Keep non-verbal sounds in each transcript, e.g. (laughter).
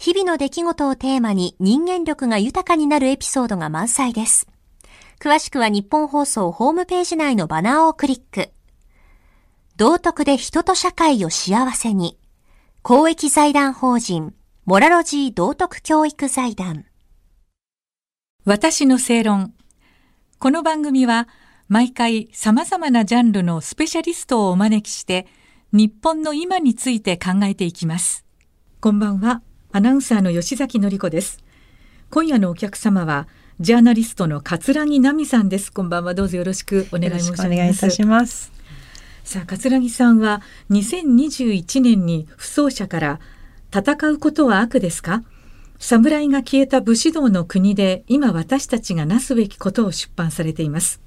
日々の出来事をテーマに人間力が豊かになるエピソードが満載です。詳しくは日本放送ホームページ内のバナーをクリック。道徳で人と社会を幸せに。公益財団法人、モラロジー道徳教育財団。私の正論。この番組は、毎回様々なジャンルのスペシャリストをお招きして、日本の今について考えていきます。こんばんは。アナウンサーの吉崎紀子です。今夜のお客様は、ジャーナリストの桂木奈美さんです。こんばんは。どうぞよろしくお願い申し上げます。お願いいたします。さあ、桂木さんは2021年に不走者から戦うことは悪ですか？侍が消えた武士道の国で今私たちがなすべきことを出版されています。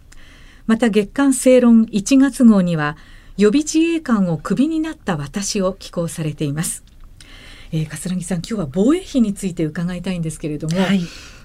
また月刊正論1月号には予備自衛官をクビになった私を寄稿されています。えー、桂木さん今日は防衛費について伺いたいんですけれども、はい、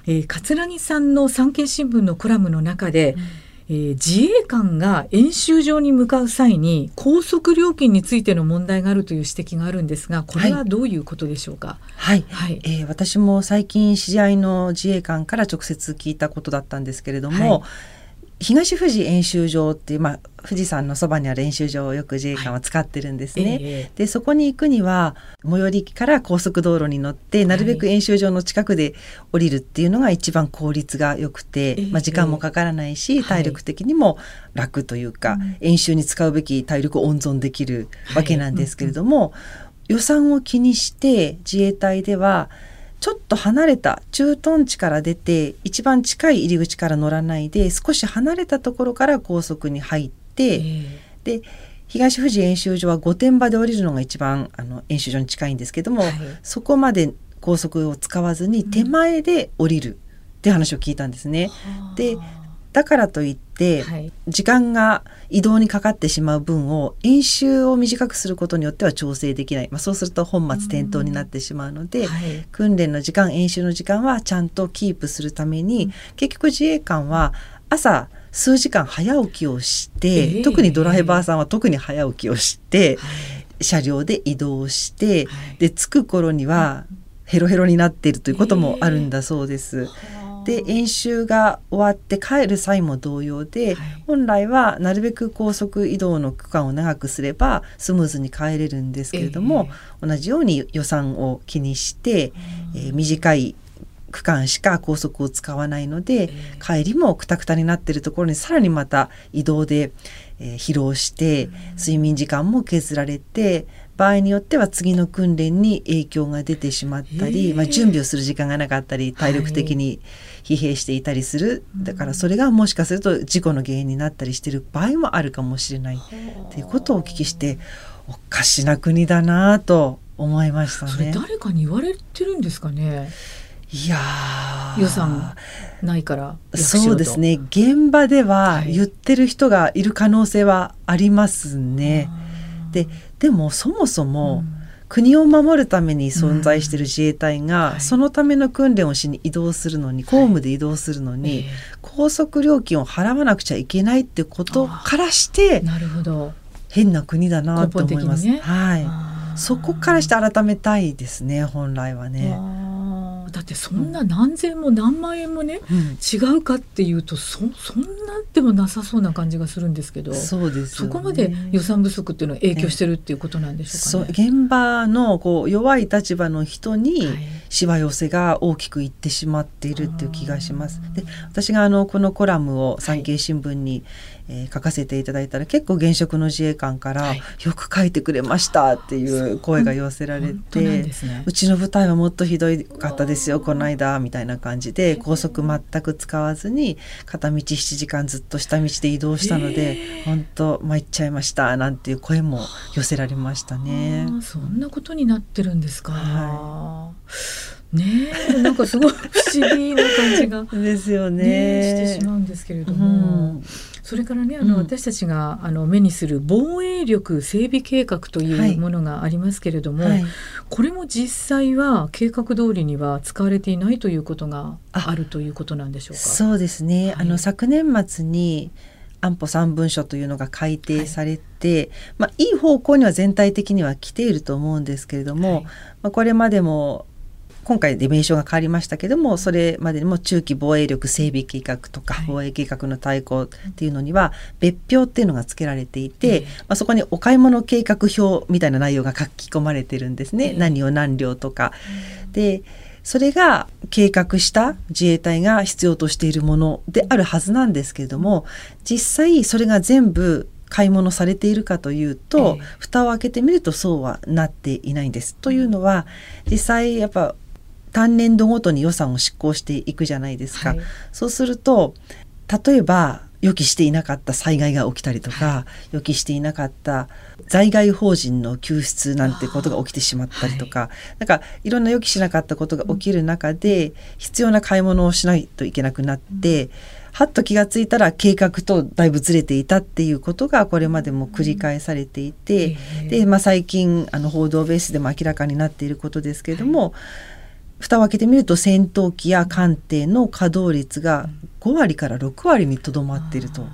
えー、桂木さんの産経新聞のコラムの中で、うん。えー、自衛官が演習場に向かう際に高速料金についての問題があるという指摘があるんですがこれはどういうことでしょうか、はい、はい、えー、私も最近知り合いの自衛官から直接聞いたことだったんですけれども、はい東富士演習場っていう、まあ、富士山のそばにある演習場をよく自衛官は使ってるんですね。はいえー、でそこに行くには最寄りから高速道路に乗ってなるべく演習場の近くで降りるっていうのが一番効率が良くて、はい、まあ、時間もかからないし、体力的にも楽というか、はい、演習に使うべき体力を温存できるわけなんですけれども、予算を気にして自衛隊ではちょっと離れた駐屯地から出て一番近い入り口から乗らないで少し離れたところから高速に入って、で東富士演習場は御殿場で降りるのが一番あの演習場に近いんですけども、はい、そこまで高速を使わずに手前で降りるって話を聞いたんですね。うん、でだからといって、時間が移動にかかってしまう分を演習を短くすることによっては調整できない、まあ、そうすると本末転倒になってしまうので、はい、訓練の時間演習の時間はちゃんとキープするために、うん、結局自衛官は朝数時間早起きをして、えー、特にドライバーさんは特に早起きをして、車両で移動して、で着く頃にはヘロヘロになっているということもあるんだそうです。えーで演習が終わって帰る際も同様で、はい、本来はなるべく高速移動の区間を長くすればスムーズに帰れるんですけれども、えー、同じように予算を気にして、えー、短い区間しか高速を使わないので、帰りもくたくたになっているところにさらにまた移動で、えー、疲労して睡眠時間も削られて場合によっては次の訓練に影響が出てしまったり、まあ、準備をする時間がなかったり体力的に疲弊していたりする、はい、だからそれがもしかすると事故の原因になったりしてる場合もあるかもしれない。っていうことをお聞きしておかしな国だなと思いましたね。誰かに言われてるんですかね？いや予算ないからそうですね。現場では言ってる人がいる可能性はありますね。はいででもそもそも、国を守るために存在している自衛隊が、そのための訓練をしに移動するのに公務で移動するのに、高速料金を払わなくちゃいけないってことからしてなるほど。変な国だなと思います。ね、はい、そこからして改めたいですね本来はね。だってそんな何千も何万円もね、うん、違うかっていうとそそんなでもなさそうな感じがするんですけどそうです、ね、そこまで予算不足っていうのは影響してるっていうことなんでしょうか、ね、現場のこう弱い立場の人にしわ寄せが大きくいってしまっているっていう気がします。で私があのこのコラムを産経新聞に、えー、書かせていただいたら結構現職の自衛官から、はい、よく書いてくれましたっていう声が寄せられて、ね、うちの部隊はもっとひどかったですよこの間みたいな感じで高速全く使わずに片道7時間ずっと下道で移動したので、本当参っちゃいましたなんていう声も寄せられましたね。そんなことになってるんですか、はい。ねえなんかすごい不思議な感じが (laughs) ですよね。ねしてしまうんですけれども、うんそれからねあの、うん私たちがあの目にする防衛力整備計画とはい。いうものがありますけれども、はい。これも実際は計画通りには使われていないということがあ。るということなんでしょうか？そうですね、はい。あの昨年末に安保三文書というのが改定されて、まあ、いい方向には全体的には来ていると思うんですけれども、はい。まあ、これまでも今回で名称が変わりましたけどもそれまでにも中期防衛力整備計画とかはい。防衛計画の対抗っていうのには別表っていうのが付けられていて、ええ。まあ、そこにお買い物計画表みたいな内容が書き込まれてるんですね、ええ。何を何両とか。でそれが計画した自衛隊が必要としているものであるはずなんですけれども実際それが全部買い物されているかというと、ええ。蓋を開けてみるとそうはなっていないんです。というのは実際やっぱ単年度ごとに予算を執行していくじゃないですか。はい。そうすると例えば予期していなかった災害が起きたりとか、予期していなかった在外邦人の救出なんてことが起きてしまったりとか、なんかいろんな予期しなかったことが起きる中で、必要な買い物をしないといけなくなって、はっと気がついたら計画とだいぶずれていたっていうことがこれまでも繰り返されていて、ええ。で、まあ、最近あの報道ベースでも明らかになっていることですけれども、蓋を開けてみると戦闘機や艦艇の稼働率が5割から6割にとどまっていると。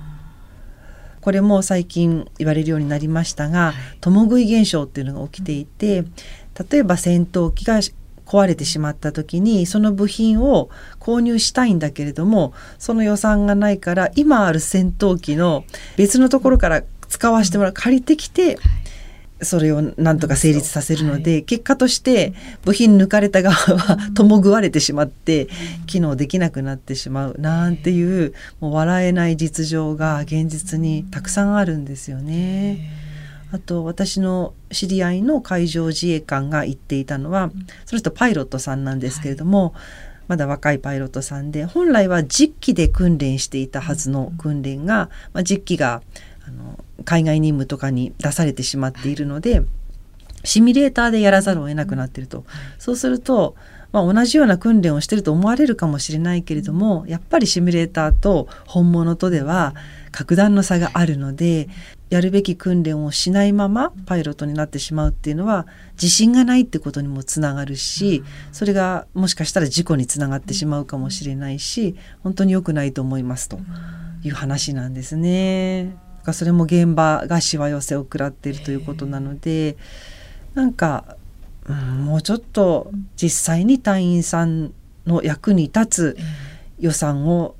これも最近言われるようになりましたが、共食い現象っていうのが起きていて、例えば戦闘機が壊れてしまった時にその部品を購入したいんだけれどもその予算がないから今ある戦闘機の別のところから使わせてもらう借りてきてそれをなんとか成立させるので、結果として部品抜かれた側は共食われてしまって機能できなくなってしまうなんていうもう笑えない実情が現実にたくさんあるんですよね。あと私の知り合いの海上自衛官が言っていたのはその人パイロットさんなんですけれども、まだ若いパイロットさんで本来は実機で訓練していたはずの訓練が、まあ、実機があの海外任務とかに出されてしまっているので、シミュレーターでやらざるを得なくなっていると、そうすると、まあ、同じような訓練をしていると思われるかもしれないけれどもやっぱりシミュレーターと本物とでは格段の差があるのでやるべき訓練をしないままパイロットになってしまうっていうのは自信がないってことにもつながるしそれがもしかしたら事故につながってしまうかもしれないし本当に良くないと思いますという話なんですね。だからそれも現場がしわ寄せを食らっているということなのでなんか、うん、もうちょっと実際に隊員さんの役に立つ予算を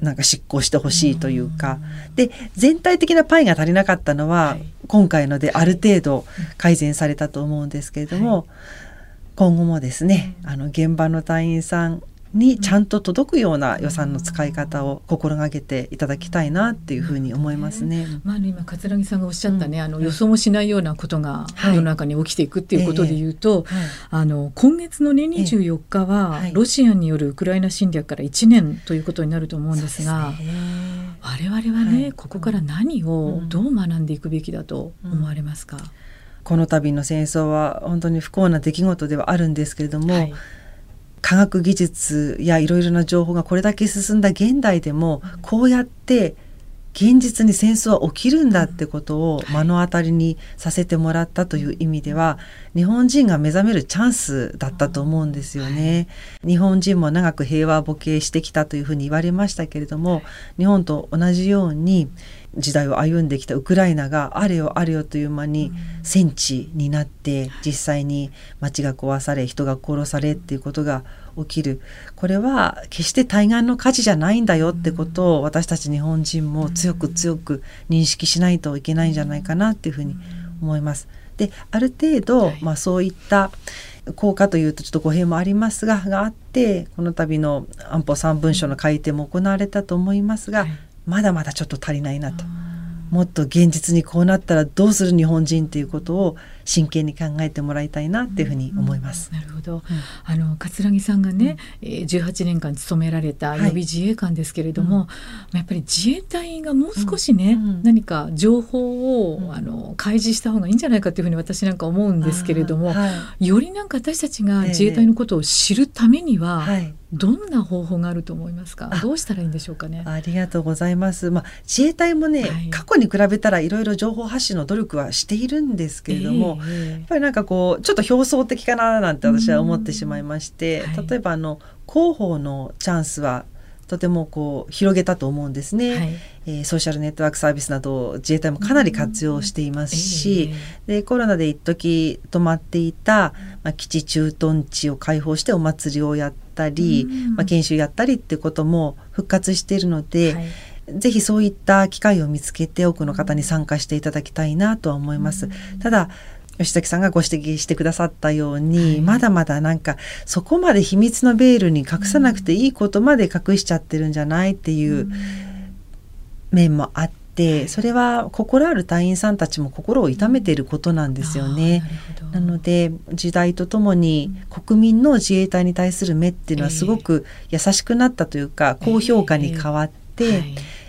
なんか執行してほしいというか、で全体的なパイが足りなかったのは、はい。今回のである程度改善されたと思うんですけれども、今後もですね、あの現場の隊員さんにちゃんと届くような予算の使い方を心がけていただきたいなっていうふうに思いますね。まあ、今桂木さんがおっしゃったね、うん。あの予想もしないようなことがはい。世の中に起きていくっていうことで言うと、はい。あの今月の、ね、24日は、はい。ロシアによるウクライナ侵略から1年ということになると思うんですがすね。我々はね、はい。ここから何をうん。どう学んでいくべきだと思われますか、この度の戦争は本当に不幸な出来事ではあるんですけれども、はい科学技術やいろいろな情報がこれだけ進んだ現代でもこうやって現実に戦争は起きるんだってことを目の当たりにさせてもらったという意味では日本人が目覚めるチャンスだったと思うんですよね。日本人も長く平和ボケしてきたというふうに言われましたけれども日本と同じように時代を歩んできたウクライナがあれよあれよという間に戦地になって実際に街が壊され人が殺されっていうことが起きるこれは決して対岸の火事じゃないんだよってことを私たち日本人も強く強く認識しないといけないんじゃないかなっていうふうに思います。である程度、まあ、そういった効果というとちょっと語弊もありますががあってこの度の安保3文書の改定も行われたと思いますが、はい。まだまだちょっと足りないなと。もっと現実にこうなったらどうする日本人っていうことを真剣に考えてもらいたいなっていうふうに思います。なるほど、あの桂木さんがね、うん、18年間勤められた予備自衛官ですけれども、はい、やっぱり自衛隊がもう少しね、うん、何か情報を、あの開示した方がいいんじゃないかというふうに私なんか思うんですけれども、はい、よりなんか私たちが自衛隊のことを知るためには、えーはい。どんな方法があると思いますか？どうしたらいいんでしょうかね？ありがとうございます。まあ自衛隊もね、はい、過去に比べたらいろいろ情報発信の努力はしているんですけれども、えー、やっぱりなんかこうちょっと表層的かななんて私は思ってしまいまして、はい、例えばあの広報のチャンスはとてもこう広げたと思うんですね、はい、えー、ソーシャルネットワークサービスなど自衛隊もかなり活用していますし、えー、でコロナで一時止まっていた、まあ、基地駐屯地を開放してお祭りをやったり、まあ、研修やったりっていうことも復活しているので、はい。ぜひそういった機会を見つけて多くの方に参加していただきたいなとは思います。ただ吉崎さんがご指摘してくださったように、はい、まだまだなんかそこまで秘密のベールに隠さなくていいことまで隠しちゃってるんじゃないっていう面もあって、それは心ある隊員さんたちも心を痛めていることなんですよね。なので時代とともに国民の自衛隊に対する目っていうのはすごく優しくなったというか、高評価に変わって、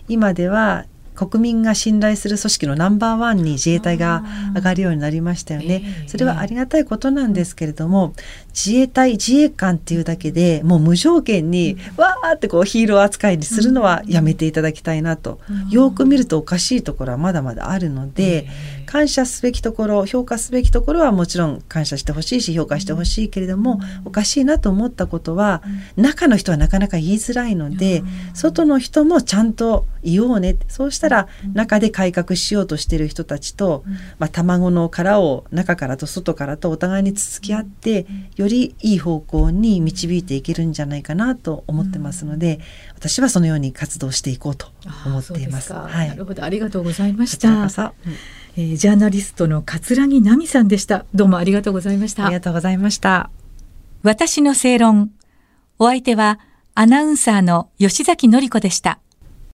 今では国民が信頼する組織のナンバーワンに自衛隊が上がるようになりましたよね。それはありがたいことなんですけれども自衛隊自衛官っていうだけでもう無条件にわーってこうヒーロー扱いにするのはやめていただきたいなと。よく見るとおかしいところはまだまだあるので感謝すべきところ評価すべきところはもちろん感謝してほしいし評価してほしいけれどもおかしいなと思ったことは中の人はなかなか言いづらいので外の人もちゃんと言おうねそうしたら中で改革しようとしてる人たちと、まあ、卵の殻を中からと外からとお互いに続き合ってよりいい方向に導いていけるんじゃないかなと思ってますので、私はそのように活動していこうと思っています。はい、なるほどありがとうございました。えー、ジャーナリストの桂木奈美さんでした。どうもありがとうございました。ありがとうございました。私の正論。お相手はアナウンサーの吉崎紀子でした。